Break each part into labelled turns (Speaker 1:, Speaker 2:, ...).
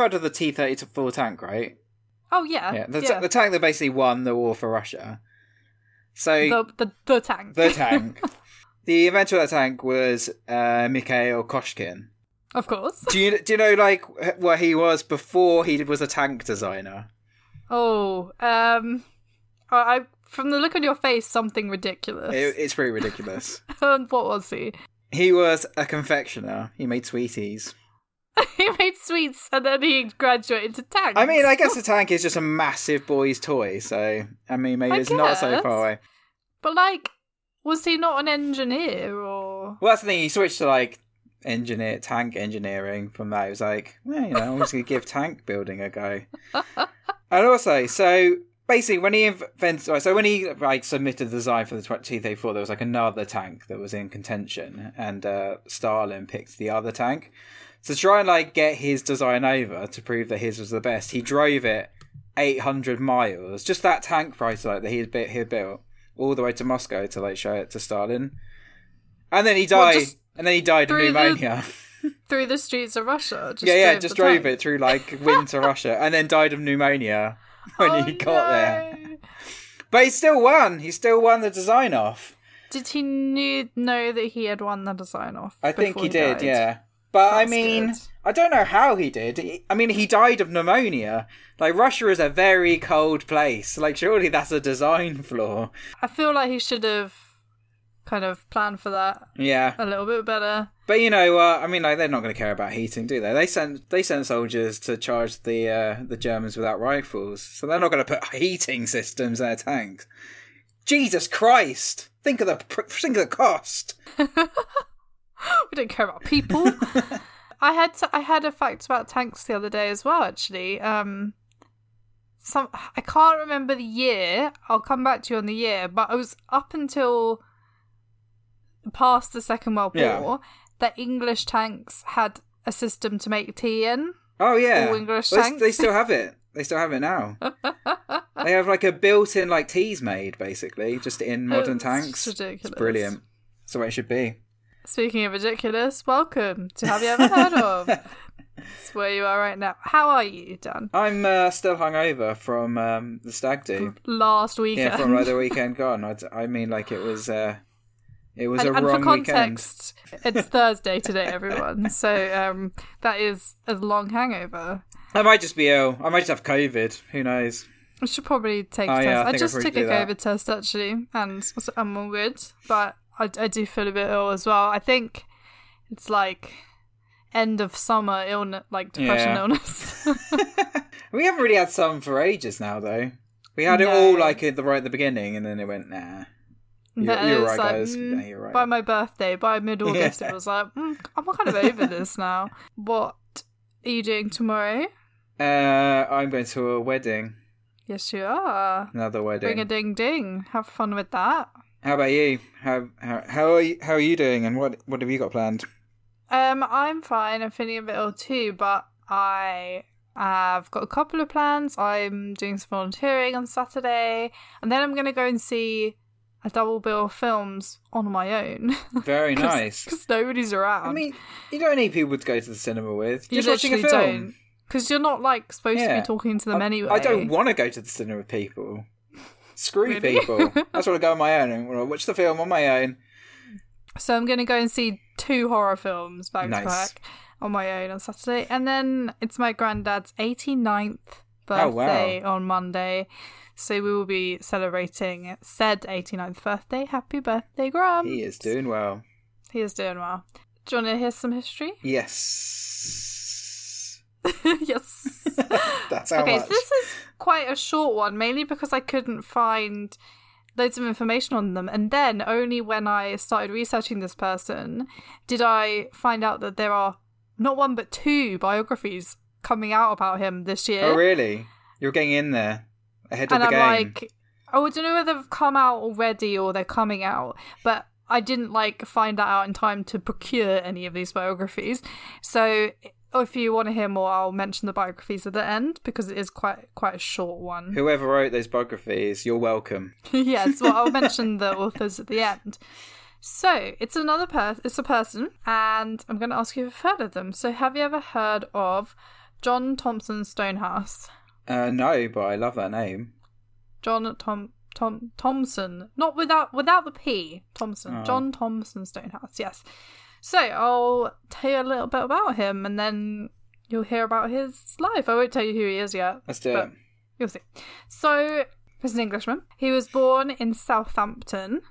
Speaker 1: heard of the T thirty four tank, right?
Speaker 2: Oh yeah,
Speaker 1: Yeah, the, the tank that basically won the war for Russia. So
Speaker 2: the, the the tank.
Speaker 1: the tank, the inventor of that tank was uh, Mikhail Koshkin.
Speaker 2: of course.
Speaker 1: Do you do you know like what he was before he was a tank designer?
Speaker 2: Oh, um, I, I from the look on your face, something ridiculous.
Speaker 1: It, it's pretty ridiculous.
Speaker 2: and what was he?
Speaker 1: he was a confectioner. He made sweeties.
Speaker 2: he made sweets, and then he graduated to tanks.
Speaker 1: I mean, I guess a tank is just a massive boy's toy. So I mean, maybe
Speaker 2: I
Speaker 1: it's not so far away.
Speaker 2: but like, was he not an engineer or?
Speaker 1: Well, that's the thing. He switched to like engineer tank engineering from that. He was like, well, you know, I'm just gonna give tank building a go. and also, so basically, when he invented, so when he like submitted the design for the T-34, there was like another tank that was in contention, and uh, Stalin picked the other tank. So to try and like get his design over to prove that his was the best, he drove it 800 miles, just that tank prototype that he had bit he had built, all the way to Moscow to like show it to Stalin. And then he died.
Speaker 2: just
Speaker 1: and then he died of
Speaker 2: through the-
Speaker 1: pneumonia.
Speaker 2: Through the streets of Russia. Just
Speaker 1: yeah, yeah, just drove
Speaker 2: tank.
Speaker 1: it through like winter Russia, and then died of pneumonia when
Speaker 2: Oh,
Speaker 1: he got there. But he still won. He still won the design off.
Speaker 2: Did he knew, know that he had won the design off?
Speaker 1: I think
Speaker 2: before
Speaker 1: he did.
Speaker 2: died?
Speaker 1: Yeah. But I mean,
Speaker 2: good.
Speaker 1: I don't know how he did. I mean, he died of pneumonia. Like Russia is a very cold place. Like surely that's a design flaw.
Speaker 2: I feel like he should have kind of planned for that
Speaker 1: Yeah.
Speaker 2: a little bit better.
Speaker 1: But you know, uh, I mean, like they're not going to care about heating, do they? They sent they sent soldiers to charge the uh, the Germans without rifles, so they're not going to put heating systems in their tanks. Jesus Christ! Think of the think of the cost.
Speaker 2: We don't care about people. I had to, I had a fact about tanks the other day as well. Actually, um, some I can't remember the year. I'll come back to you on the year, but I was up until past the Second World
Speaker 1: Yeah.
Speaker 2: War that English tanks had a system to make tea in.
Speaker 1: Oh yeah,
Speaker 2: All English
Speaker 1: Well, they-
Speaker 2: tanks.
Speaker 1: They still have it. They still have it now. they have like a built-in like Teasmade basically, just in modern
Speaker 2: It's
Speaker 1: tanks.
Speaker 2: ridiculous.
Speaker 1: It's brilliant. That's the way it should be.
Speaker 2: Speaking of ridiculous, welcome to Have You Ever Heard of? It's where you are right now. How are you, Dan?
Speaker 1: I'm uh, still hungover from um, the stag do.
Speaker 2: Last weekend.
Speaker 1: Yeah, from like the weekend gone. I mean, like it was. Uh, it was
Speaker 2: and,
Speaker 1: a
Speaker 2: and for
Speaker 1: wrong weekend.
Speaker 2: context, it's Thursday today, everyone. So um, that is a long hangover.
Speaker 1: I might just be ill. I might just have COVID. Who knows?
Speaker 2: I should probably take a
Speaker 1: Oh,
Speaker 2: test.
Speaker 1: yeah, I
Speaker 2: I,
Speaker 1: I
Speaker 2: just took a
Speaker 1: that.
Speaker 2: COVID test actually, and I'm all good. But I, I do feel a bit ill as well. I think it's like end of summer illness, like depression
Speaker 1: Yeah.
Speaker 2: illness.
Speaker 1: we haven't really had some for ages now, though. We had it all like at the right at the beginning, and then it went nah. You're, you're right,
Speaker 2: like,
Speaker 1: guys.
Speaker 2: mm,
Speaker 1: you're right.
Speaker 2: By my birthday, by mid August,
Speaker 1: Yeah.
Speaker 2: it was like, mm, I'm kind of over this now. What are you doing tomorrow?
Speaker 1: Uh, I'm going to a wedding.
Speaker 2: Yes, you are.
Speaker 1: Another wedding.
Speaker 2: Ring a ding ding. Have fun with that.
Speaker 1: How about you? How how how are you, how are you doing? And what what have you got planned?
Speaker 2: Um, I'm fine. I'm feeling a bit ill too, but I have got a couple of plans. I'm doing some volunteering on Saturday, and then I'm going to go and see a double bill of films on my own.
Speaker 1: Very nice.
Speaker 2: Because nobody's around.
Speaker 1: I mean, you don't need people to go to the cinema with.
Speaker 2: you
Speaker 1: Just watching a
Speaker 2: literally
Speaker 1: film.
Speaker 2: don't. Because you're not like supposed to be talking to them
Speaker 1: I,
Speaker 2: anyway.
Speaker 1: I don't want to go to the cinema with people. Screw
Speaker 2: Really?
Speaker 1: people. I just want to go on my own and want to watch the film on my own.
Speaker 2: So I'm going to go and see two horror films back
Speaker 1: Nice.
Speaker 2: to back on my own on Saturday. And then it's my granddad's 89th
Speaker 1: Oh, wow.
Speaker 2: birthday on Monday. So we will be celebrating said 89th birthday. Happy birthday, Graham.
Speaker 1: He is doing well.
Speaker 2: He is doing well. Do you want to hear some history?
Speaker 1: Yes.
Speaker 2: yes.
Speaker 1: That's how
Speaker 2: okay,
Speaker 1: much.
Speaker 2: so this is quite a short one, mainly because I couldn't find loads of information on them. And then only when I started researching this person did I find out that there are not one but two biographies coming out about him this year.
Speaker 1: Oh, really? You're getting in there ahead of
Speaker 2: and
Speaker 1: the
Speaker 2: I'm
Speaker 1: game.
Speaker 2: like, oh, I don't know whether they've come out already or they're coming out, but I didn't like find that out in time to procure any of these biographies. So if you want to hear more, I'll mention the biographies at the end because it is quite quite a short one.
Speaker 1: Whoever wrote those biographies, you're welcome.
Speaker 2: yes, well, I'll mention the authors at the end. So it's another person. It's a person, and I'm going to ask you if you've heard of them. So have you ever heard of John Thompson Stonehouse.
Speaker 1: Uh, no, but I love that name.
Speaker 2: John Tom Tom Thompson, not without without the P. Thompson.
Speaker 1: Oh.
Speaker 2: John Thompson Stonehouse. Yes. So I'll tell you a little bit about him, and then you'll hear about his life. I won't tell you who he is yet.
Speaker 1: Let's do it.
Speaker 2: You'll see. So he's an Englishman. He was born in Southampton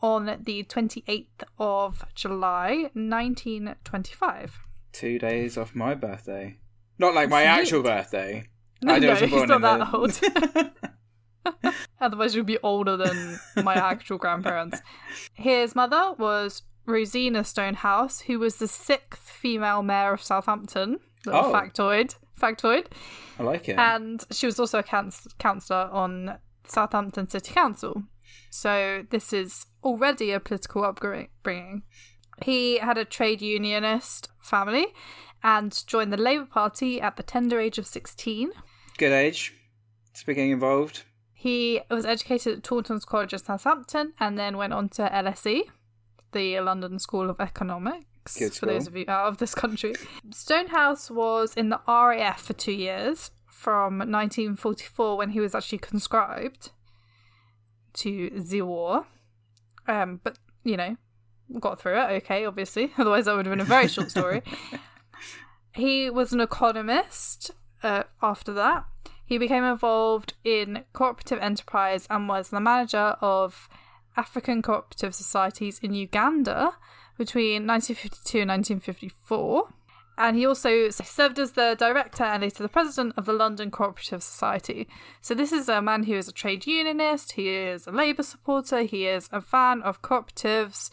Speaker 2: on the 28th of July, 1925.
Speaker 1: Two days off my birthday. Not like my
Speaker 2: Sweet.
Speaker 1: actual birthday.
Speaker 2: No,
Speaker 1: I
Speaker 2: no,
Speaker 1: wasn't
Speaker 2: he's
Speaker 1: born
Speaker 2: not that
Speaker 1: the-
Speaker 2: old. Otherwise, you'd be older than my actual grandparents. His mother was Rosina Stonehouse, who was the sixth female mayor of Southampton. Little
Speaker 1: Oh.
Speaker 2: factoid. Factoid.
Speaker 1: I like it.
Speaker 2: And she was also a couns- councillor on Southampton City Council. So this is already a political upbringing. He had a trade unionist family and joined the Labour Party at the tender age of 16.
Speaker 1: Good age to be getting involved.
Speaker 2: He was educated at Taunton's College of Southampton and then went on to LSE, the London School of Economics,
Speaker 1: Good
Speaker 2: for those of you out of this country. Stonehouse was in the RAF for two years, from 1944 when he was actually conscribed to the war. Um, but, you know, got through it okay, obviously. Otherwise, that would have been a very short story. he was an economist uh, after that. He became involved in cooperative enterprise and was the manager of African cooperative societies in Uganda between 1952 and 1954. And he also served as the director and later the president of the London Cooperative Society. So, this is a man who is a trade unionist, he is a Labour supporter, he is a fan of cooperatives,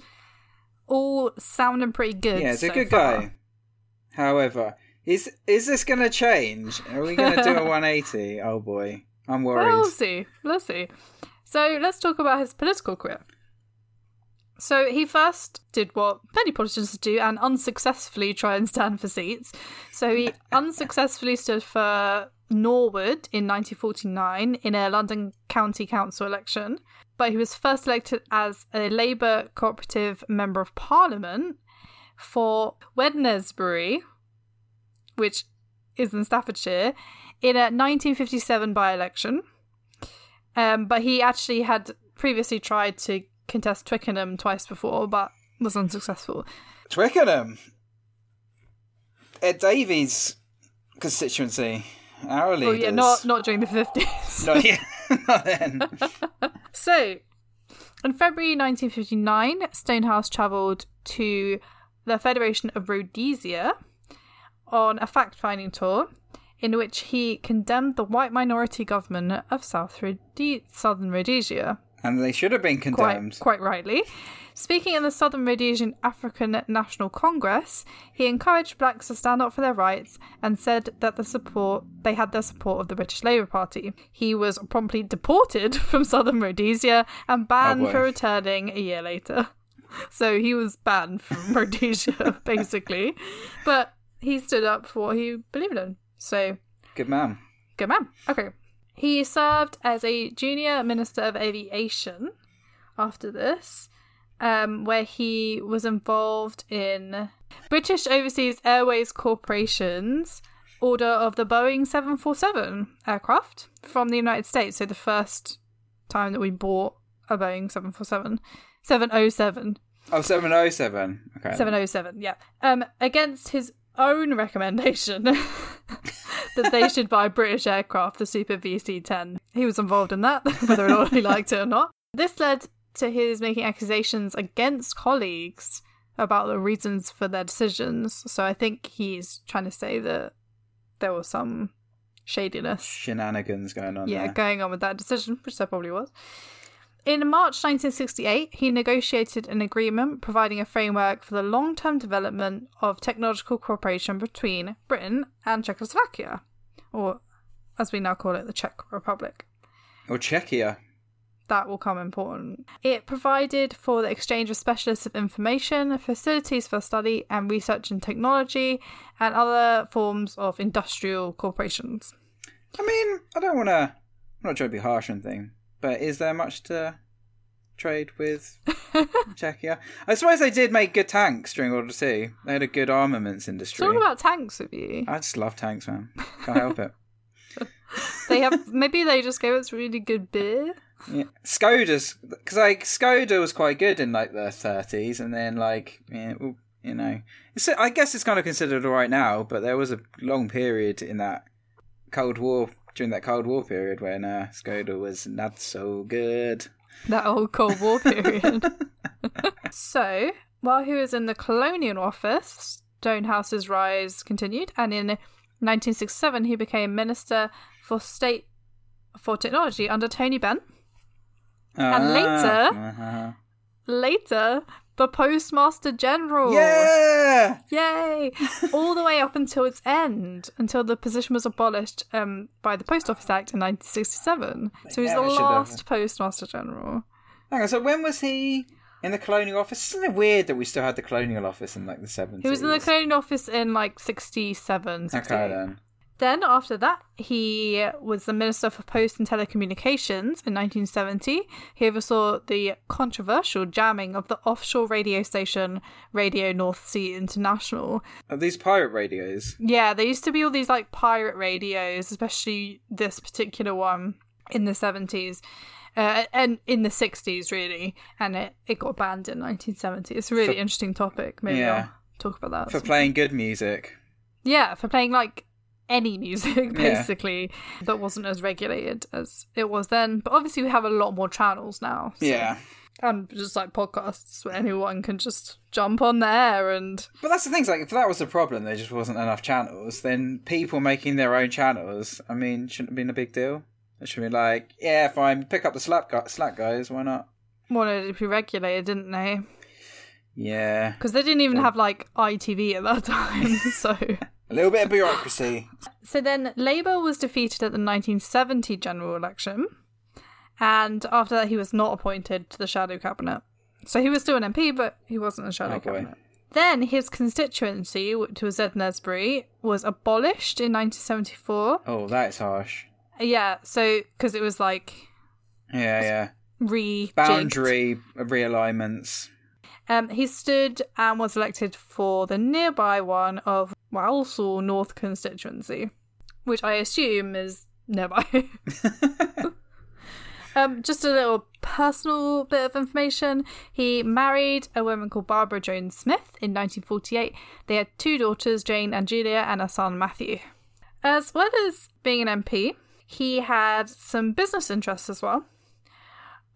Speaker 2: all sounding pretty good.
Speaker 1: Yeah, he's a good
Speaker 2: far.
Speaker 1: guy. However, is is this going to change? Are we going to do a 180? Oh boy, I'm worried.
Speaker 2: Well, we'll see. We'll see. So let's talk about his political career. So he first did what many politicians do and unsuccessfully try and stand for seats. So he unsuccessfully stood for Norwood in 1949 in a London County Council election, but he was first elected as a Labour cooperative member of Parliament for Wednesbury, which is in Staffordshire, in a 1957 by election. Um, but he actually had previously tried to contest Twickenham twice before, but was unsuccessful.
Speaker 1: Twickenham, Ed Davey's constituency. Our
Speaker 2: Oh
Speaker 1: leaders.
Speaker 2: yeah, not not during the fifties.
Speaker 1: Not yet. not then.
Speaker 2: So, in February 1959, Stonehouse travelled to the Federation of Rhodesia on a fact finding tour in which he condemned the white minority government of South Southern Rhodesia.
Speaker 1: And they should have been condemned.
Speaker 2: quite, quite rightly. Speaking in the Southern Rhodesian African National Congress, he encouraged blacks to stand up for their rights and said that the support they had the support of the British Labour Party. He was promptly deported from Southern Rhodesia and banned
Speaker 1: Oh,
Speaker 2: for returning a year later. So he was banned from Rhodesia, basically. But he stood up for what he believed in. So
Speaker 1: Good man.
Speaker 2: Good man. Okay. He served as a junior minister of aviation after this, um, where he was involved in British Overseas Airways Corporation's order of the Boeing 747 aircraft from the United States. So the first time that we bought a Boeing 747. 707.
Speaker 1: Oh, 707. Okay.
Speaker 2: 707, yeah. Um, against his own recommendation that they should buy British aircraft, the Super VC 10. He was involved in that, whether or not he liked it or not. This led to his making accusations against colleagues about the reasons for their decisions. So I think he's trying to say that there was some shadiness
Speaker 1: Shenanigans going on
Speaker 2: yeah,
Speaker 1: there.
Speaker 2: going on with that decision, which there probably was. In March 1968, he negotiated an agreement providing a framework for the long term development of technological cooperation between Britain and Czechoslovakia, or as we now call it, the Czech Republic.
Speaker 1: Or Czechia.
Speaker 2: That will come important. It provided for the exchange of specialists of information, facilities for study and research in technology, and other forms of industrial corporations.
Speaker 1: I mean, I don't want to. I'm not trying to be harsh or anything, but is there much to trade with Czechia? I suppose they did make good tanks during World War Two. They had a good armaments industry.
Speaker 2: all about tanks with you.
Speaker 1: I just love tanks, man. Can't help it.
Speaker 2: They have maybe they just gave us really good beer.
Speaker 1: Yeah. Skoda's because like Skoda was quite good in like the 30s, and then like yeah, well, you know, I guess it's kind of considered alright now, but there was a long period in that Cold War during that Cold War period when uh, Skoda was not so good.
Speaker 2: That old Cold War period. so, while he was in the colonial office, Stonehouse's rise continued, and in 1967 he became Minister for State for Technology under Tony Benn. And later-
Speaker 1: uh-huh.
Speaker 2: Later, the Postmaster General.
Speaker 1: yeah,
Speaker 2: Yay! All the way up until its end, until the position was abolished um, by the Post Office Act in 1967. So he's the last Postmaster General.
Speaker 1: Hang on, so when was he in the colonial office? Isn't it weird that we still had the colonial office in like the 70s?
Speaker 2: He was in the colonial office in like 67, 68.
Speaker 1: Okay then.
Speaker 2: Then, after that, he was the Minister for Post and Telecommunications in 1970. He oversaw the controversial jamming of the offshore radio station Radio North Sea International.
Speaker 1: Are these pirate radios?
Speaker 2: Yeah, there used to be all these like pirate radios, especially this particular one in the 70s. Uh, and in the 60s, really, and it, it got banned in 1970. It's a really
Speaker 1: For-
Speaker 2: interesting topic. Maybe
Speaker 1: Yeah.
Speaker 2: I'll talk about that.
Speaker 1: For playing good music.
Speaker 2: Yeah, for playing like any music
Speaker 1: Yeah.
Speaker 2: basically that wasn't as regulated as it was then. But obviously we have a lot more channels now. so-
Speaker 1: Yeah.
Speaker 2: And just like podcasts where anyone can just jump on there and
Speaker 1: But that's the thing, like if that was the problem, there just wasn't enough channels, then people making their own channels, I mean, shouldn't have been a big deal. It should be like, yeah, fine, pick up the Slack, gu- Slack guys, why not?
Speaker 2: wanted to be regulated, didn't they?
Speaker 1: Yeah.
Speaker 2: Because they didn't even have like ITV at that time. so
Speaker 1: A little bit of bureaucracy.
Speaker 2: So then Labour was defeated at the 1970 general election, and after that he was not appointed to the shadow cabinet. So he was still an MP, but he wasn't a shadow
Speaker 1: Oh, boy.
Speaker 2: cabinet. Then his constituency, which was Wednesbury, was abolished in 1974.
Speaker 1: Oh, that is harsh.
Speaker 2: Yeah, so because it was like
Speaker 1: Yeah, yeah.
Speaker 2: re
Speaker 1: Boundary realignments.
Speaker 2: Um, he stood and was elected for the nearby one of Walsall North constituency, which I assume is nearby. um, just a little personal bit of information. He married a woman called Barbara Jones Smith in 1948. They had two daughters, Jane and Julia, and a son, Matthew. As well as being an MP, he had some business interests as well.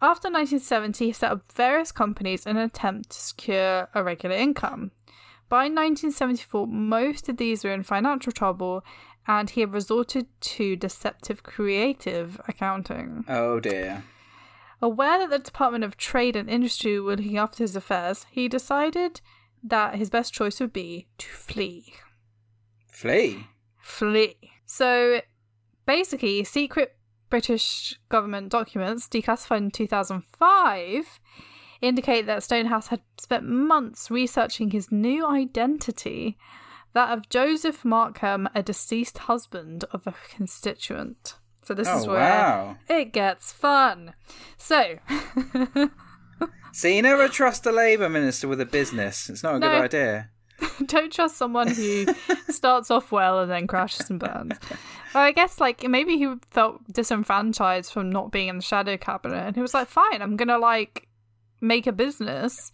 Speaker 2: After 1970, he set up various companies in an attempt to secure a regular income. By 1974, most of these were in financial trouble, and he had resorted to deceptive creative accounting.
Speaker 1: Oh dear.
Speaker 2: Aware that the Department of Trade and Industry were looking after his affairs, he decided that his best choice would be to flee.
Speaker 1: Flee.
Speaker 2: Flee. So basically, secret British government documents declassified in 2005 indicate that Stonehouse had spent months researching his new identity, that of Joseph Markham, a deceased husband of a constituent. So this is
Speaker 1: Oh,
Speaker 2: where
Speaker 1: wow.
Speaker 2: it gets fun. So,
Speaker 1: See, you never trust a Labour minister with a business. It's not a
Speaker 2: No.
Speaker 1: good idea.
Speaker 2: don't trust someone who starts off well and then crashes and burns. Well, I guess like maybe he felt disenfranchised from not being in the shadow cabinet, and he was like, "Fine, I'm gonna like make a business,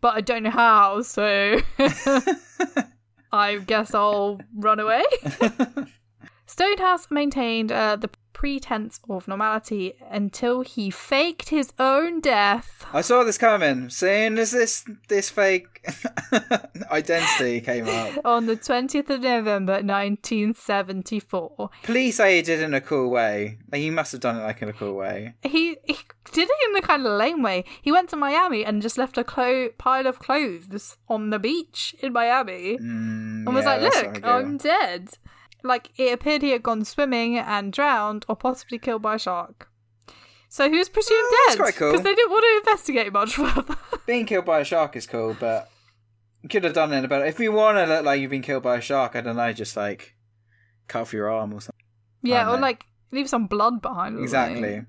Speaker 2: but I don't know how, so I guess I'll run away." Stonehouse maintained uh, the pretense of normality until he faked his own death.
Speaker 1: I saw this coming. Soon as this this fake identity came up.
Speaker 2: On the 20th of November 1974.
Speaker 1: Please say he did it in a cool way. Like, he must have done it like in a cool way.
Speaker 2: he, he did it in a kind of lame way. He went to Miami and just left a clo- pile of clothes on the beach in Miami
Speaker 1: Mm,
Speaker 2: and was
Speaker 1: yeah,
Speaker 2: like, "Look. I'm dead." Like it appeared he had gone swimming and drowned, or possibly killed by a shark. So he was presumed
Speaker 1: Oh, that's
Speaker 2: dead
Speaker 1: quite cool.
Speaker 2: because they didn't want to investigate much further.
Speaker 1: Being killed by a shark is cool, but you could have done it in a better. If you want to look like you've been killed by a shark, I don't know, just like cut off your arm or something.
Speaker 2: yeah, or
Speaker 1: know.
Speaker 2: like leave some blood behind.
Speaker 1: Exactly.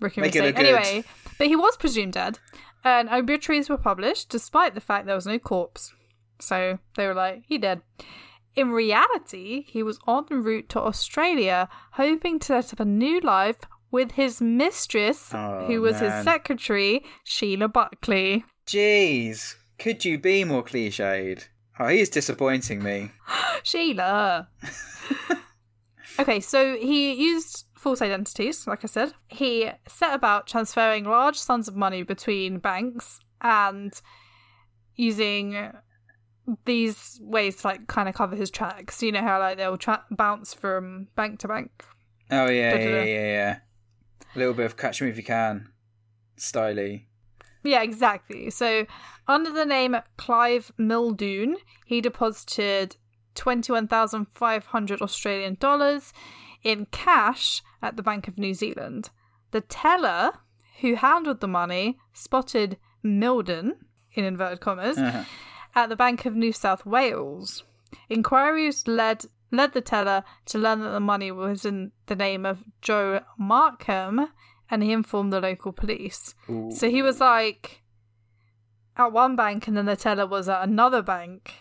Speaker 2: Rookie
Speaker 1: Make
Speaker 2: mistake.
Speaker 1: good-
Speaker 2: Anyway, but he was presumed dead. And obituaries were published despite the fact there was no corpse. So they were like, he dead. In reality, he was en route to Australia, hoping to set up a new life with his mistress,
Speaker 1: Oh,
Speaker 2: who was his secretary, Sheila Buckley.
Speaker 1: Jeez, could you be more cliched? Oh, he is disappointing me.
Speaker 2: Sheila. okay, so he used false identities, like I said. He set about transferring large sums of money between banks and using these ways to like kind of cover his tracks. You know how like they'll tra- bounce from bank to bank.
Speaker 1: Oh yeah,
Speaker 2: Da-da-da.
Speaker 1: yeah, yeah, yeah. A little bit of catch me if you can, styly.
Speaker 2: Yeah, exactly. So, under the name Clive Mildoon, he deposited 21,500 Australian dollars in cash at the Bank of New Zealand. The teller who handled the money spotted Mildoon, in inverted commas,
Speaker 1: Uh-huh.
Speaker 2: At the Bank of New South Wales. Inquiries led led the teller to learn that the money was in the name of Joe Markham, and he informed the local police.
Speaker 1: Ooh.
Speaker 2: So he was like at one bank, and then the teller was at another bank.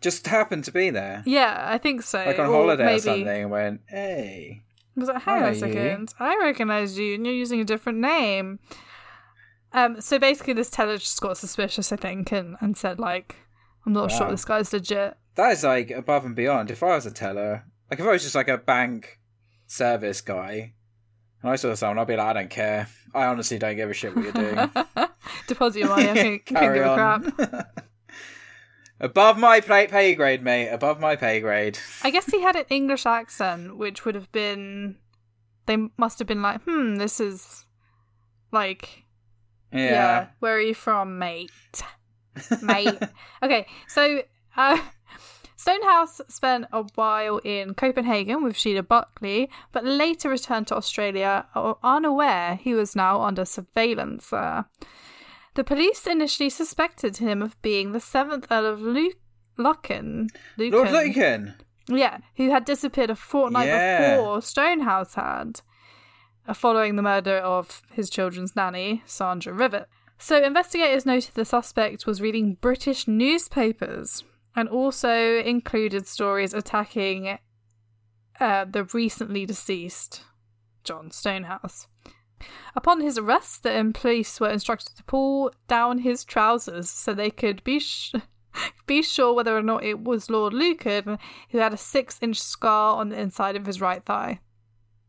Speaker 1: Just happened to be there,
Speaker 2: Yeah, I think so.
Speaker 1: like on
Speaker 2: Or
Speaker 1: holiday
Speaker 2: maybe,
Speaker 1: or something, and went, "Hey,
Speaker 2: I was like,
Speaker 1: I
Speaker 2: hang on a
Speaker 1: you."
Speaker 2: second, I recognise you, and you're using a different name. Um, so basically, this teller just got suspicious, I think, and, and said like, "I'm not sure this guy's legit."
Speaker 1: that is like above and beyond." If I was a teller, like if I was just like a bank service guy, and I saw someone, I'd be like, "I don't care. I honestly don't give a shit what you're doing."
Speaker 2: Deposit your money. I think can
Speaker 1: Carry
Speaker 2: give a crap.
Speaker 1: Above my pay, pay grade, mate. Above my pay grade.
Speaker 2: I guess he had an English accent, which would have been. They must have been like, "Hmm, this is like
Speaker 1: Yeah.
Speaker 2: Where are you from, mate? Mate. Okay, so uh, Stonehouse spent a while in Copenhagen with Sheila Buckley, but later returned to Australia uh, unaware he was now under surveillance there. The police initially suspected him of being the seventh Earl of Lu- Lucan.
Speaker 1: Lord Lucan.
Speaker 2: Yeah, who had disappeared a fortnight
Speaker 1: Yeah.
Speaker 2: before Stonehouse had, uh, following the murder of his children's nanny, Sandra Rivett. So investigators noted the suspect was reading British newspapers and also included stories attacking uh, the recently deceased John Stonehouse. Upon his arrest, the police were instructed to pull down his trousers so they could be sh- be sure whether or not it was Lord Lucan, who had a six inch scar on the inside of his right thigh.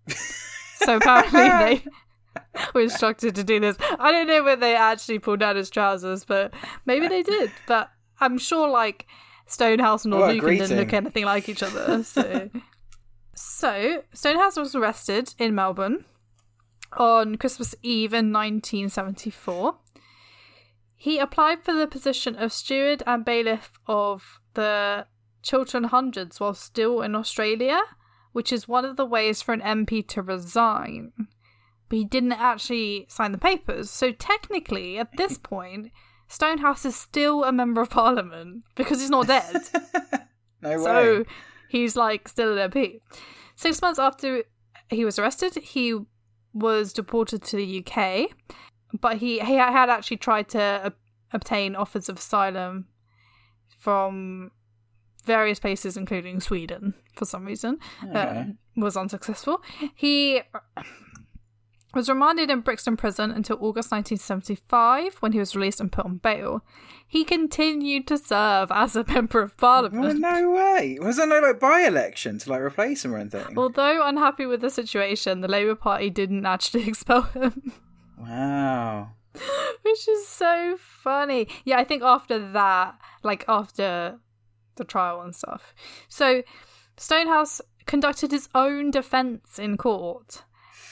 Speaker 2: so apparently they were instructed to do this. I don't know whether they actually pulled down his trousers, but maybe they did. But I'm sure like Stonehouse and Lord
Speaker 1: What a
Speaker 2: Lucan didn't look anything like each other. So So Stonehouse was arrested in Melbourne on Christmas Eve in 1974. He applied for the position of steward and bailiff of the Chiltern Hundreds while still in Australia, which is one of the ways for an MP to resign. But he didn't actually sign the papers, so technically, at this point, Stonehouse is still a member of parliament because he's not dead.
Speaker 1: No way.
Speaker 2: So he's like still an MP. Six months after he was arrested, he was deported to the UK, but he he had actually tried to ob- obtain offers of asylum from various places, including Sweden, for some reason. Uh, was unsuccessful. He was remanded in Brixton Prison until August 1975 when he was released and put on bail. He continued to serve as a member of
Speaker 1: Oh,
Speaker 2: parliament.
Speaker 1: no way. Was there no like by-election to like replace him or anything?
Speaker 2: Although unhappy with the situation, the Labour Party didn't actually expel him,
Speaker 1: Wow.
Speaker 2: which is so funny. Yeah, I think after that, like after the trial and stuff. So Stonehouse conducted his own defence in court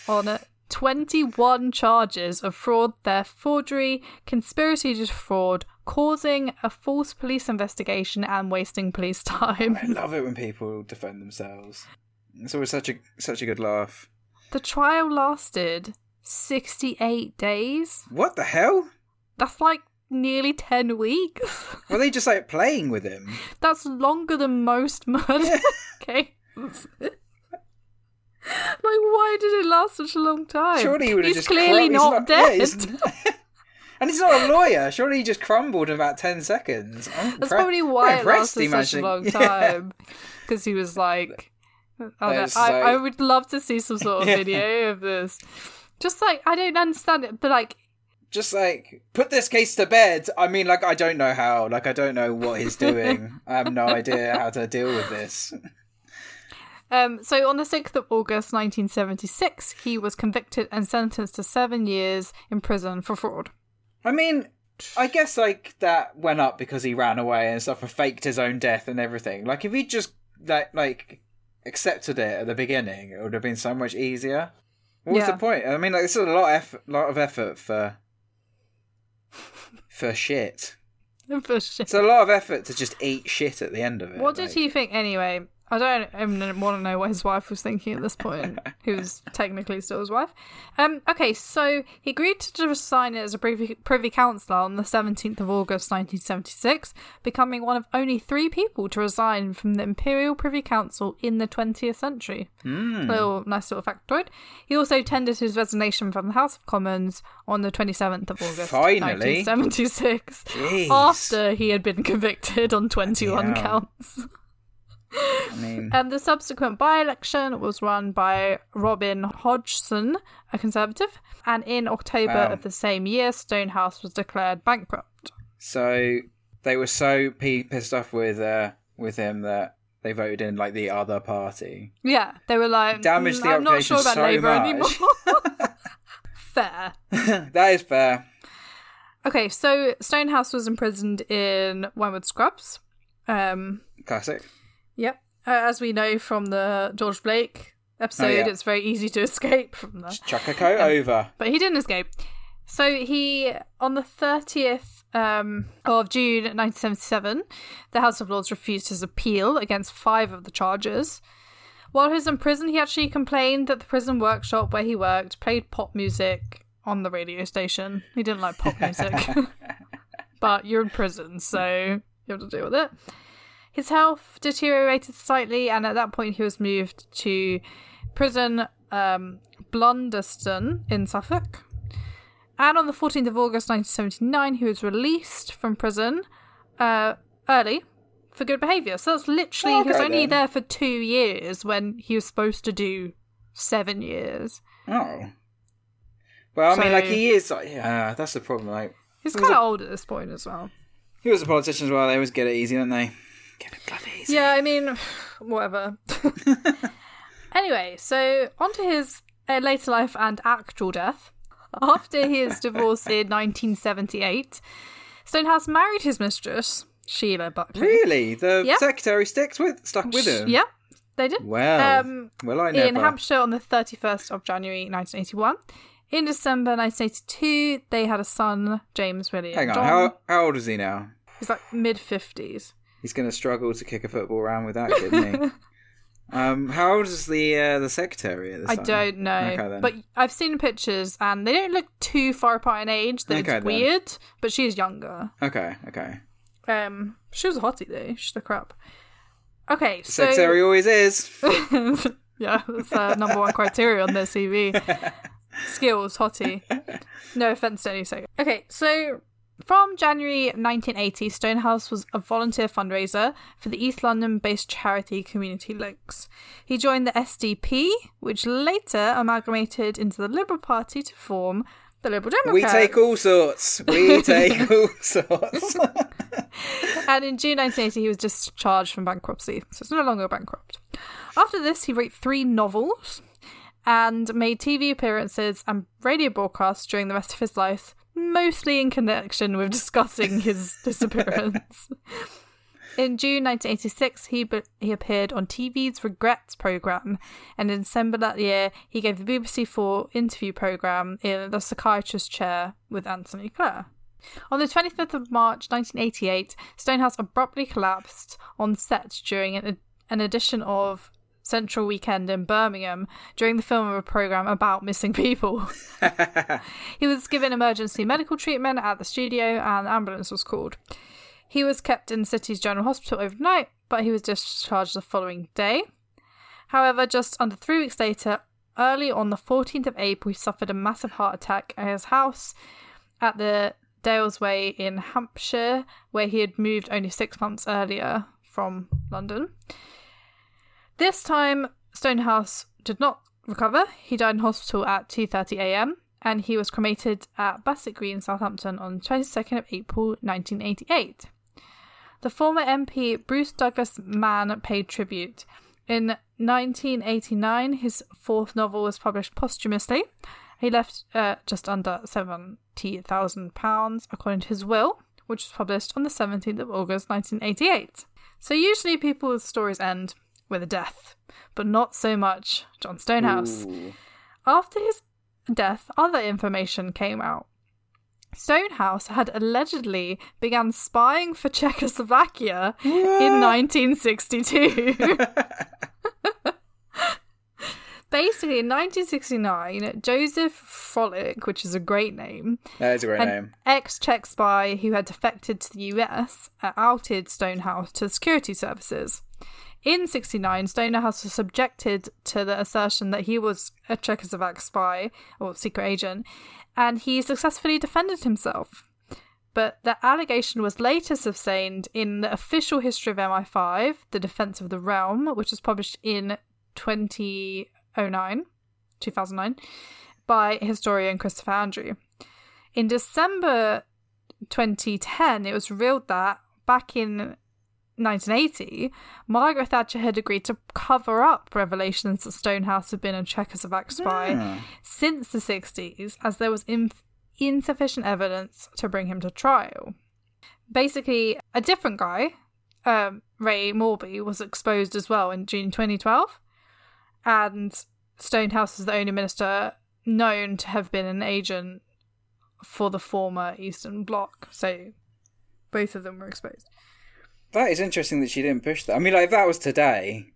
Speaker 2: on 21 charges of fraud, theft, forgery, conspiracy to fraud, causing a false police investigation, and wasting police time.
Speaker 1: I love it when people defend themselves. It's always such a such a good laugh.
Speaker 2: The trial lasted 68 days.
Speaker 1: What the hell?
Speaker 2: That's like nearly 10 weeks.
Speaker 1: Were they just like playing with him?
Speaker 2: That's longer than most murder cases. like, why did it last such a long time?
Speaker 1: Surely he would have
Speaker 2: He's
Speaker 1: just
Speaker 2: clearly not
Speaker 1: yeah,
Speaker 2: dead.
Speaker 1: he's- And he's not a lawyer. Surely he just crumbled in about 10 seconds. I'm
Speaker 2: That's
Speaker 1: impre-
Speaker 2: probably why it lasted such a long time. Because he was like, I, don't I,
Speaker 1: like-
Speaker 2: I would love to see some sort of
Speaker 1: Yeah.
Speaker 2: video of this. Just like I don't understand it, but like
Speaker 1: Just like, put this case to bed. I mean, like, I don't know how. Like, I don't know what he's doing. I have no idea how to deal with this.
Speaker 2: Um, so on the 6th of August 1976, he was convicted and sentenced to seven years in prison for fraud.
Speaker 1: I mean, I guess, like, that went up because he ran away and stuff and faked his own death and everything. Like, if he just, like, like accepted it at the beginning, it would have been so much easier. What was
Speaker 2: Yeah.
Speaker 1: the point? I mean, like, this is a lot of effort, lot of effort for for shit.
Speaker 2: For shit.
Speaker 1: It's a lot of effort to just eat shit at the end of it.
Speaker 2: What did
Speaker 1: like-
Speaker 2: he think anyway? I don't even want to know what his wife was thinking at this point, who's technically still his wife. Um, okay, so he agreed to resign as a privy, privy councillor on the 17th of August 1976, becoming one of only three people to resign from the Imperial Privy Council in the 20th century.
Speaker 1: Hmm.
Speaker 2: Little nice little factoid. He also tendered his resignation from the House of Commons on the 27th of August
Speaker 1: Finally.
Speaker 2: 1976,
Speaker 1: Jeez.
Speaker 2: after he had been convicted on 21
Speaker 1: Bloody hell.
Speaker 2: counts.
Speaker 1: I mean,
Speaker 2: And the subsequent by election was run by Robin Hodgson, a Conservative. And in October
Speaker 1: Wow.
Speaker 2: of the same year, Stonehouse was declared bankrupt.
Speaker 1: so they were so pissed off with uh, with him that they voted in like the other party.
Speaker 2: Yeah, they were like,
Speaker 1: Damaged
Speaker 2: "Mm,
Speaker 1: the
Speaker 2: I'm not sure about
Speaker 1: so
Speaker 2: Labour
Speaker 1: much."
Speaker 2: anymore. Fair.
Speaker 1: that is fair.
Speaker 2: Okay, so Stonehouse was imprisoned in Wormwood Scrubs. Um,
Speaker 1: Classic.
Speaker 2: Yep. Uh, as we know from the George Blake episode,
Speaker 1: Oh, yeah.
Speaker 2: it's very easy to escape from there.
Speaker 1: Chuck a coat over.
Speaker 2: but he didn't escape. So he, on the 30th um, of June 1977, the House of Lords refused his appeal against five of the charges. While he was in prison, he actually complained that the prison workshop where he worked played pop music on the radio station. He didn't like pop music. but you're in prison, so you have to deal with it. His health deteriorated slightly, and at that point, he was moved to prison um, Blundeston in Suffolk. And on the 14th of August 1979, he was released from prison uh, early for good behaviour. So that's literally, he was only
Speaker 1: then.
Speaker 2: there for two years when he was supposed to do seven years.
Speaker 1: Oh. Well, I mean, like he is. Like, yeah, that's the problem. Like
Speaker 2: He's kind of old at this point as well.
Speaker 1: he was a politician as well. They always get it easy, don't they? Get it bloody easy.
Speaker 2: Yeah, I mean, whatever. anyway, so on to his uh, later life and actual death. After his divorce in 1978, Stonehouse married his mistress, Sheila Buckley.
Speaker 1: Really, the
Speaker 2: Yeah.
Speaker 1: secretary sticks with stuck with him.
Speaker 2: Yeah, they did.
Speaker 1: Well,
Speaker 2: Um,
Speaker 1: well, I never.
Speaker 2: in Hampshire on the 31st of January 1981. In December 1982, they had a son, James William.
Speaker 1: Hang on,
Speaker 2: John.
Speaker 1: how how old is he now?
Speaker 2: He's like mid 50s.
Speaker 1: He's going to struggle to kick a football around with that, isn't he? um, how old is the uh, the secretary at this
Speaker 2: I
Speaker 1: time?
Speaker 2: don't know,
Speaker 1: Okay,
Speaker 2: but I've seen pictures and they don't look too far apart in age. That
Speaker 1: Okay,
Speaker 2: it's
Speaker 1: then.
Speaker 2: weird, but she is younger.
Speaker 1: Okay, okay.
Speaker 2: Um, she was a hottie though. She's the crap. Okay, so
Speaker 1: Secretary always is.
Speaker 2: yeah, that's uh, number one criteria on their CV. Skills, hottie. No offense to any second. Okay, so from January 1980, Stonehouse was a volunteer fundraiser for the East London based charity Community Links. He joined the SDP, which later amalgamated into the Liberal Party to form the Liberal Democrats.
Speaker 1: We take all sorts. We take all sorts.
Speaker 2: and in June 1980, he was discharged from bankruptcy, so it's no longer bankrupt. After this, he wrote three novels and made TV appearances and radio broadcasts during the rest of his life, mostly in connection with discussing his disappearance. In June 1986, he be- he appeared on TV's Regrets program, and in December that year, he gave the BBC Four interview program in the psychiatrist chair with Anthony Clare. On the 25th of March 1988, Stonehouse abruptly collapsed on set during an, an edition of Central Weekend in Birmingham during the film of a program about missing people. he was given emergency medical treatment at the studio and an ambulance was called. He was kept in the city's general hospital overnight, but he was discharged the following day. However, just under three weeks later, early on the 14th of April, he suffered a massive heart attack at his house at the Dalesway in Hampshire, where he had moved only six months earlier from London. This time, Stonehouse did not recover. He died in hospital at 2:30 a.m. and he was cremated at Bassett Green, Southampton on 22nd of April 1988. The former MP Bruce Douglas Mann paid tribute. In 1989, his fourth novel was published posthumously. He left uh, just under £70,000 according to his will, which was published on the 17th of August 1988. So usually people's stories end with a death, but not so much John Stonehouse.
Speaker 1: Ooh.
Speaker 2: After his death, other information came out. Stonehouse had allegedly began spying for Czechoslovakia in 1962. Basically, in 1969, Joseph Frolík, which is a great name,
Speaker 1: That is a great name.
Speaker 2: ex Czech spy who had defected to the US, uh, outed Stonehouse to the security services. In 69, Stonehouse was subjected to the assertion that he was a Czechoslovak spy or secret agent, and he successfully defended himself. But the allegation was later sustained in the official history of MI5, The Defense of the Realm, which was published in 2009, 2009, by historian Christopher Andrew. In December 2010, it was revealed that back in 1980, Margaret Thatcher had agreed to cover up revelations that Stonehouse had been a Czechoslovak spy
Speaker 1: Hmm.
Speaker 2: since the 60s, as there was inf- insufficient evidence to bring him to trial. Basically, a different guy, um, Ray Morby, was exposed as well in June 2012, and Stonehouse is the only minister known to have been an agent for the former Eastern Bloc. So both of them were exposed.
Speaker 1: That is interesting that she didn't push that. I mean, like if that was today,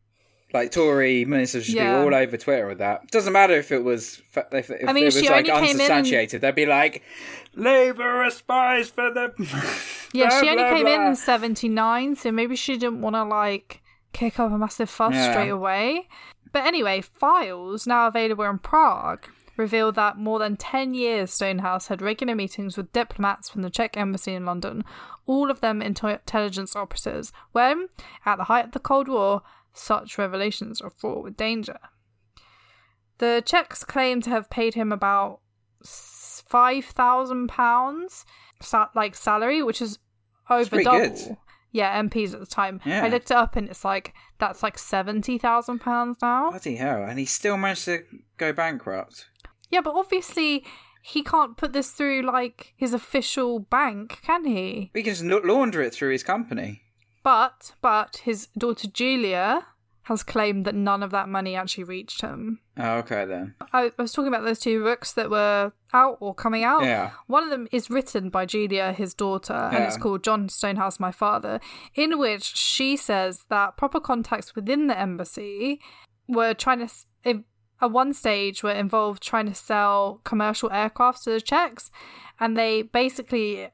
Speaker 1: like Tory ministers should
Speaker 2: Yeah.
Speaker 1: be all over Twitter with that. Doesn't matter if it was if, if
Speaker 2: I mean,
Speaker 1: it was like
Speaker 2: in and-
Speaker 1: unsubstantiated. They'd be like, "Labour are spies for the."
Speaker 2: Yeah,
Speaker 1: blah,
Speaker 2: she only
Speaker 1: blah,
Speaker 2: came in
Speaker 1: blah."
Speaker 2: in 79, so maybe she didn't want to like kick up a massive fuss
Speaker 1: Yeah.
Speaker 2: straight away. But anyway, files now available in Prague reveal that more than 10 years Stonehouse had regular meetings with diplomats from the Czech embassy in London, all of them intelligence officers, when, at the height of the Cold War, such revelations are fraught with danger. The Czechs claim to have paid him about five thousand pounds, like salary, which is over double.
Speaker 1: good.
Speaker 2: Yeah, MPs at the time.
Speaker 1: Yeah.
Speaker 2: I looked it up, and it's like that's like seventy thousand pounds now.
Speaker 1: Bloody hell! And he still managed to go bankrupt.
Speaker 2: Yeah, but obviously he can't put this through like his official bank, can he?
Speaker 1: We can just la- launder it through his company.
Speaker 2: But but his daughter Julia has claimed that none of that money actually reached him.
Speaker 1: Oh, okay then.
Speaker 2: I, I was talking about those two books that were out or coming out.
Speaker 1: Yeah.
Speaker 2: One of them is written by Julia, his daughter, and
Speaker 1: Yeah.
Speaker 2: it's called John Stonehouse, My Father, in which she says that proper contacts within the embassy were trying to, at one stage, were involved trying to sell commercial aircraft to the Czechs, and they basically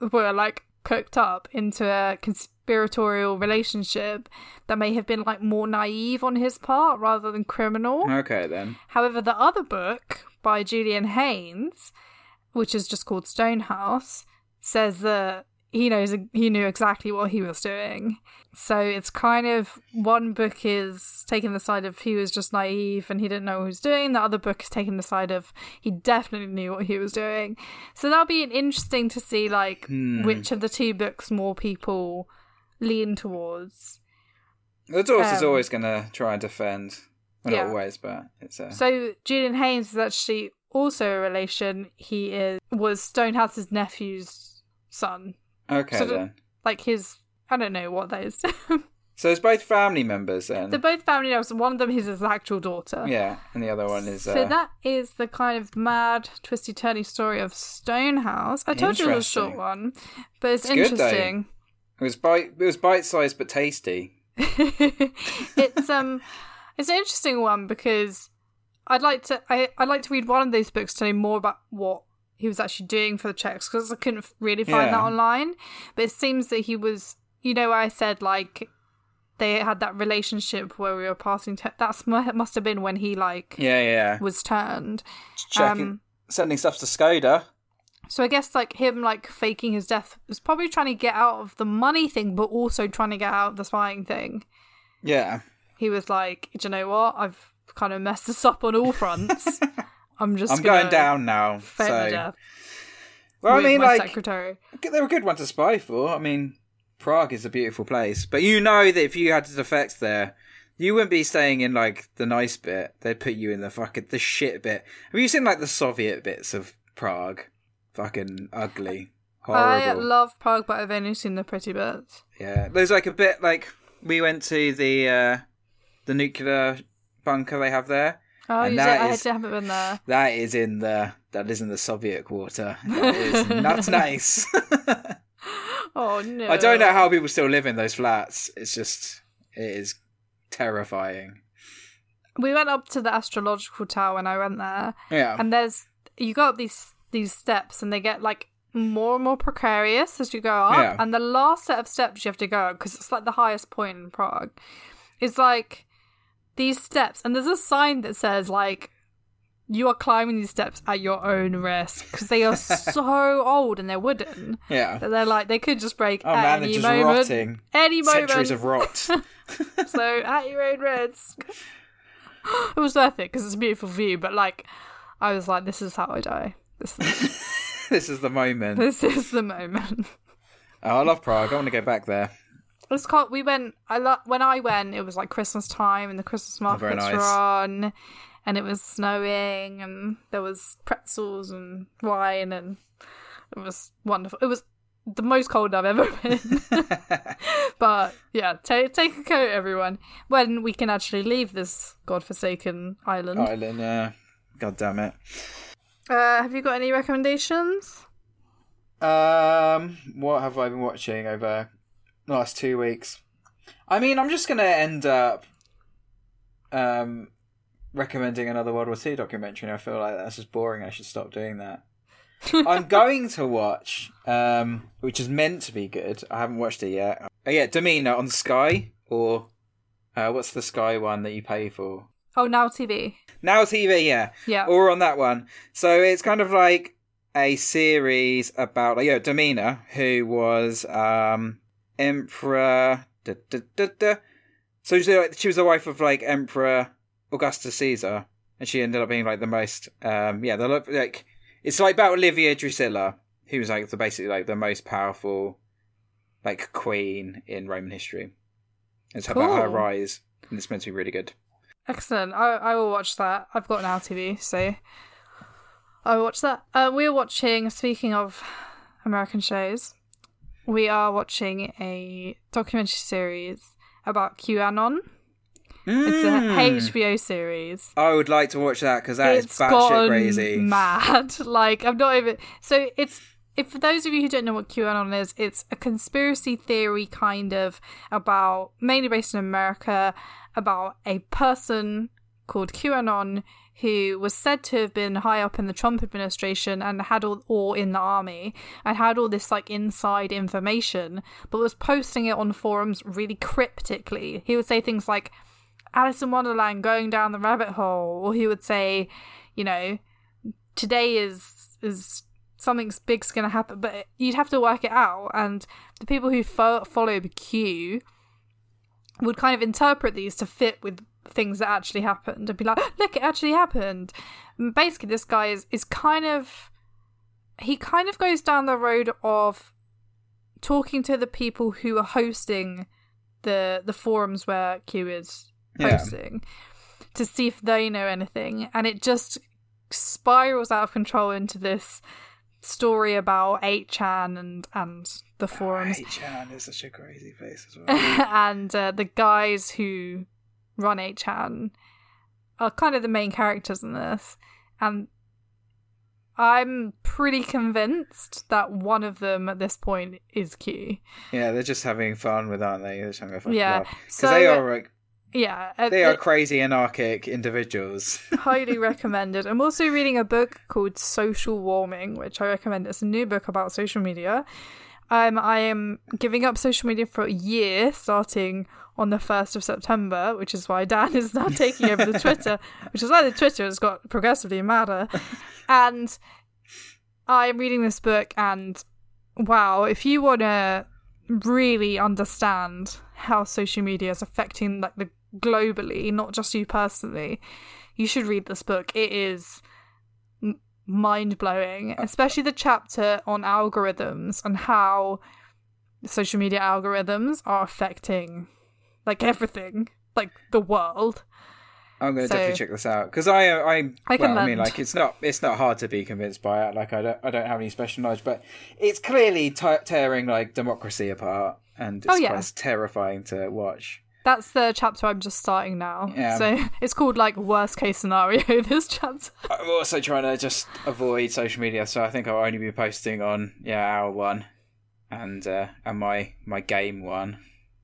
Speaker 2: were like cooked up into a conspiratorial relationship that may have been like more naive on his part rather than criminal.
Speaker 1: Okay then.
Speaker 2: However, the other book by Julian Hayes, which is just called Stonehouse, says that he knows he knew exactly what he was doing. So it's kind of one book is taking the side of he was just naive and he didn't know what he was doing. The other book is taking the side of he definitely knew what he was doing. So that'll be interesting to see like
Speaker 1: Hmm.
Speaker 2: which of the two books more people lean towards.
Speaker 1: The daughter's
Speaker 2: Um,
Speaker 1: always going to try and defend. Well,
Speaker 2: yeah.
Speaker 1: not always, but it's a.
Speaker 2: So Julian Hayes is actually also a relation. He is was Stonehouse's nephew's son,
Speaker 1: okay
Speaker 2: so
Speaker 1: then.
Speaker 2: like his. I don't know what that is.
Speaker 1: So it's both family members then.
Speaker 2: They're both family members. One of them is his actual daughter.
Speaker 1: Yeah, and the other one is.
Speaker 2: So
Speaker 1: Uh,
Speaker 2: that is the kind of mad, twisty, turny story of Stonehouse. I told you it was a short one, but it's,
Speaker 1: It's good,
Speaker 2: interesting.
Speaker 1: it was bite. It was bite-sized but tasty.
Speaker 2: it's um, it's an interesting one because I'd like to I I'd like to read one of those books to know more about what he was actually doing for the Czechs because I couldn't really find
Speaker 1: Yeah.
Speaker 2: that online. But it seems that he was, you know, I said like they had that relationship where we were passing. Te- that's must have been when he like
Speaker 1: Yeah, yeah.
Speaker 2: was turned.
Speaker 1: Checking,
Speaker 2: Um,
Speaker 1: sending stuff to Skoda.
Speaker 2: So I guess like him like faking his death was probably trying to get out of the money thing, but also trying to get out of the spying thing.
Speaker 1: Yeah.
Speaker 2: He was like, "Do you know what? I've kind of messed this up on all fronts. I'm just
Speaker 1: I'm
Speaker 2: gonna
Speaker 1: down now. So, well, I mean, like
Speaker 2: secretary."
Speaker 1: they're a good one to spy for. I mean, Prague is a beautiful place, but you know that if you had to defect there, you wouldn't be staying in like the nice bit. They'd put you in the fucking the shit bit. Have you seen like the Soviet bits of Prague? Fucking ugly, horrible.
Speaker 2: I love Prague, but I've only seen the pretty bits.
Speaker 1: yeah, there's like a bit like we went to the uh the nuclear bunker they have there.
Speaker 2: Oh,
Speaker 1: And
Speaker 2: you did,
Speaker 1: that
Speaker 2: I
Speaker 1: is-
Speaker 2: haven't been there.
Speaker 1: That is in the that is in the Soviet quarter. That is not nice.
Speaker 2: Oh no!
Speaker 1: I don't know how people still live in those flats. It's just it is terrifying.
Speaker 2: we went up to the astrological tower when I went there,
Speaker 1: Yeah.
Speaker 2: and there's you go up these these steps, and they get like more and more precarious as you go up.
Speaker 1: Yeah.
Speaker 2: And the last set of steps you have to go because it's like the highest point in Prague. It's like these steps, and there's a sign that says like you are climbing these steps at your own risk because they are so old and they're wooden
Speaker 1: yeah.
Speaker 2: that they're like they could just break
Speaker 1: Oh
Speaker 2: at
Speaker 1: man,
Speaker 2: any moment.
Speaker 1: rotting.
Speaker 2: Any moment.
Speaker 1: Centuries of rot.
Speaker 2: so at your own risk. it was worth it because it's a beautiful view, but like I was like, this is how I die. This is,
Speaker 1: this is the moment.
Speaker 2: this is the moment.
Speaker 1: Oh, I love Prague. I want to go back there.
Speaker 2: It's called. We went. I lo- when I went, it was like Christmas time, and the Christmas
Speaker 1: Oh,
Speaker 2: markets
Speaker 1: nice.
Speaker 2: were on, and it was snowing, and there was pretzels and wine, and it was wonderful. It was the most cold I've ever been. but yeah, take take a coat, everyone. When we can actually leave this godforsaken island.
Speaker 1: Island, yeah. God damn it.
Speaker 2: Uh, have you got any recommendations?
Speaker 1: Um, what have I been watching over the last two weeks? I mean, I'm just gonna end up um recommending another World War II documentary. and I feel like that's just boring. I should stop doing that. I'm going to watch, um, which is meant to be good. I haven't watched it yet. Oh yeah, Domina on Sky or uh, what's the Sky one that you pay for?
Speaker 2: Oh, Now TV.
Speaker 1: Now TV, yeah
Speaker 2: Yeah.
Speaker 1: or on that one. So it's kind of like a series about like, yeah, Domina, who was um Emperor. Da, da, da. So she, like, she was the wife of like Emperor Augustus Caesar, and she ended up being like the most um yeah the like it's like about Olivia Drusilla, who was like the basically like the most powerful like queen in Roman history. It's about her rise, and it's meant to be really good.
Speaker 2: Excellent. I I will watch that. I've got an TV, so I will watch that. Uh, we're watching. Speaking of American shows, we are watching a documentary series about QAnon. It's a
Speaker 1: Mm.
Speaker 2: HBO series.
Speaker 1: I would like to watch that because that is
Speaker 2: it's
Speaker 1: batshit
Speaker 2: gone
Speaker 1: crazy.
Speaker 2: mad. Like I'm not even. So it's if for those of you who don't know what QAnon is, it's a conspiracy theory kind of about mainly based in America about a person called QAnon who was said to have been high up in the Trump administration and had all or in the army and had all this like inside information, but was posting it on forums really cryptically. He would say things like Alice in Wonderland going down the rabbit hole, or he would say, you know, today is is something big's going to happen, but you'd have to work it out. And the people who fo- followed Q would kind of interpret these to fit with things that actually happened and be like, look, it actually happened. And basically, this guy is is kind of he kind of goes down the road of talking to the people who are hosting the the forums where Q is
Speaker 1: Yeah.
Speaker 2: posting to see if they know anything and it just spirals out of control into this story about 8chan and and the forums
Speaker 1: 8chan is such a crazy place as well.
Speaker 2: and uh, the guys who run 8chan are kind of the main characters in this and I'm pretty convinced that one of them at this point is Q.
Speaker 1: yeah, they're just having fun with, aren't they? They're just having fucking
Speaker 2: Yeah.
Speaker 1: Because
Speaker 2: so-
Speaker 1: they are like,
Speaker 2: Yeah, uh,
Speaker 1: they are
Speaker 2: it-
Speaker 1: crazy anarchic individuals.
Speaker 2: highly recommended. I'm also reading a book called Social Warming, which I recommend. It's a new book about social media. Um, I am giving up social media for a year, starting on the first of September, which is why Dan is now taking over the Twitter, which is why the Twitter has got progressively madder. And I'm reading this book, and wow, if you want to really understand how social media is affecting like the globally, not just you personally, you should read this book. It is mind blowing, oh. especially the chapter on algorithms and how social media algorithms are affecting like everything, like the world.
Speaker 1: I'm going to
Speaker 2: So-
Speaker 1: definitely check this out because uh, I,
Speaker 2: I, I
Speaker 1: well, I mean, like it's not, it's not hard to be convinced by it. Like I don't, I don't have any special knowledge, but it's clearly t- tearing like democracy apart, and it's
Speaker 2: Oh, yeah.
Speaker 1: quite terrifying to watch.
Speaker 2: That's the chapter I'm just starting now.
Speaker 1: Yeah.
Speaker 2: So it's called like worst case scenario. This chapter.
Speaker 1: I'm also trying to just avoid social media, so I think I'll only be posting on yeah our one, and uh, and my my game one.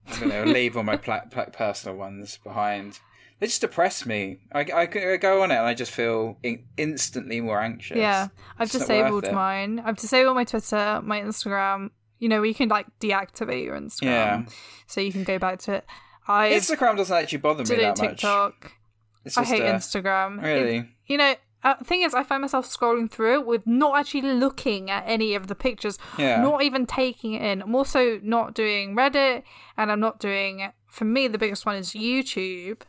Speaker 1: I'm to leave all my pla- pla- personal ones behind. They just depress me. I, I, I go on it and I just feel in- instantly more anxious.
Speaker 2: Yeah, I've
Speaker 1: It's
Speaker 2: disabled mine. I've disabled my Twitter, my Instagram. You know, you can like deactivate your Instagram,
Speaker 1: Yeah.
Speaker 2: so you can go back to it. I
Speaker 1: Instagram doesn't actually bother me that much.
Speaker 2: TikTok.
Speaker 1: It's
Speaker 2: I hate
Speaker 1: uh,
Speaker 2: Instagram. It-
Speaker 1: Really?
Speaker 2: you know, uh, thing is, I find myself scrolling through it with not actually looking at any of the pictures,
Speaker 1: Yeah.
Speaker 2: not even taking it in. I'm also not doing Reddit, and I'm not doing. For me, the biggest one is YouTube.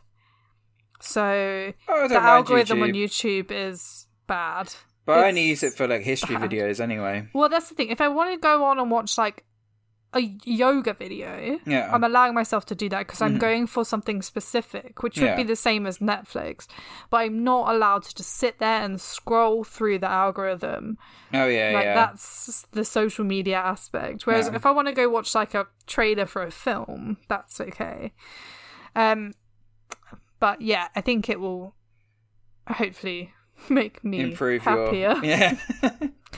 Speaker 2: So
Speaker 1: Oh,
Speaker 2: the algorithm on
Speaker 1: YouTube,
Speaker 2: YouTube is bad.
Speaker 1: but I only use it for like history
Speaker 2: bad.
Speaker 1: videos anyway.
Speaker 2: Well, that's the thing. If I want to go on and watch like a yoga video,
Speaker 1: Yeah.
Speaker 2: I'm allowing myself to do that because I'm
Speaker 1: Mhm.
Speaker 2: going for something specific, which would
Speaker 1: Yeah.
Speaker 2: be the same as Netflix. But I'm not allowed to just sit there and scroll through the algorithm.
Speaker 1: Oh yeah,
Speaker 2: like
Speaker 1: yeah.
Speaker 2: that's the social media aspect. Whereas
Speaker 1: Yeah.
Speaker 2: if I want to go watch like a trailer for a film, that's okay. Um, but yeah, I think it will hopefully make me
Speaker 1: Improve
Speaker 2: happier.
Speaker 1: your yeah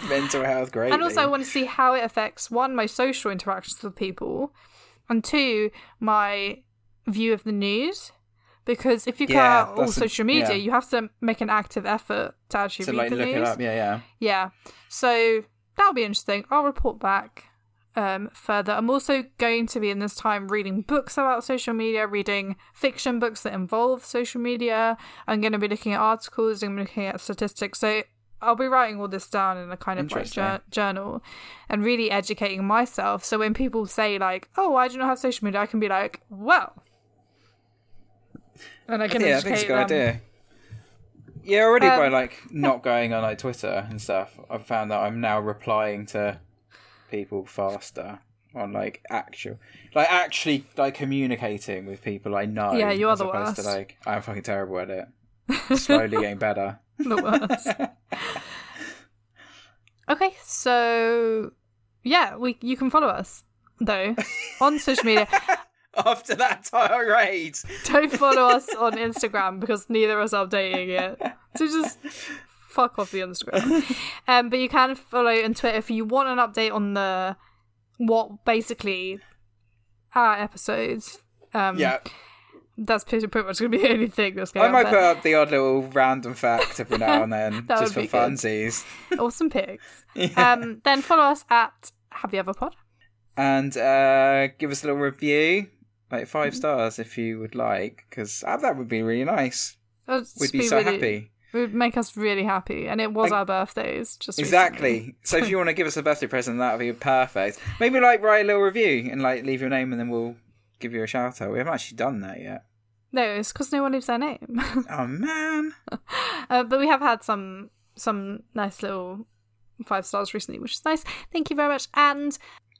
Speaker 1: mental health great.
Speaker 2: And also, I want to see how it affects one, my social interactions with people, and two, my view of the news. Because if you cut
Speaker 1: Yeah,
Speaker 2: out all social media,
Speaker 1: yeah.
Speaker 2: you have to make an active effort to actually
Speaker 1: to
Speaker 2: read
Speaker 1: like
Speaker 2: the
Speaker 1: look
Speaker 2: news.
Speaker 1: it up. Yeah, yeah.
Speaker 2: Yeah. So that'll be interesting. I'll report back um, further. I'm also going to be in this time reading books about social media, reading fiction books that involve social media. I'm going to be looking at articles, I'm looking at statistics. So I'll be writing all this down in a kind of like jour- journal and really educating myself. So when people say like, "Oh, why do you not have social media?" I can be like, "Well," and I can
Speaker 1: yeah, I think it's a good
Speaker 2: them.
Speaker 1: idea. Yeah, already by
Speaker 2: Um,
Speaker 1: like not going on like Twitter and stuff, I've found that I'm now replying to people faster on like actual, like actually like communicating with people I know.
Speaker 2: Yeah, you are the
Speaker 1: opposed To,
Speaker 2: worst.
Speaker 1: like I'm fucking terrible at it. Slowly getting better.
Speaker 2: the worst. Okay, so yeah, we you can follow us though on social media.
Speaker 1: After that tirade,
Speaker 2: Don't follow us on Instagram because neither of us are updating it. So just fuck off the Instagram. Um, but you can follow on Twitter if you want an update on the what basically our episodes. Um,
Speaker 1: yeah,
Speaker 2: that's pretty, pretty much gonna be the only thing that's going
Speaker 1: I might put up the odd little random fact every now and then, just for
Speaker 2: be
Speaker 1: funsies.
Speaker 2: Awesome pics.
Speaker 1: Yeah.
Speaker 2: Um, then follow us at Have You Ever Pod.
Speaker 1: and uh, give us a little review, like five
Speaker 2: Mm-hmm.
Speaker 1: stars if you would like, because that would be really nice. We'd be so
Speaker 2: really-
Speaker 1: happy.
Speaker 2: It would make us really happy, and it was
Speaker 1: Like-
Speaker 2: our birthdays. Just
Speaker 1: Exactly.
Speaker 2: recently.
Speaker 1: So if you want to give us a birthday present, that would be perfect. Maybe like write a little review and like leave your name, and then we'll give you a shout out. We haven't actually done that yet.
Speaker 2: No, it's because no one leaves their name.
Speaker 1: Oh man.
Speaker 2: uh, but we have had some some nice little five stars recently, which is nice. Thank you very much, and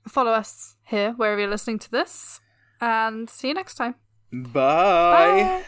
Speaker 2: follow us here wherever you're listening to this. And see you next time.
Speaker 1: Bye.
Speaker 2: Bye.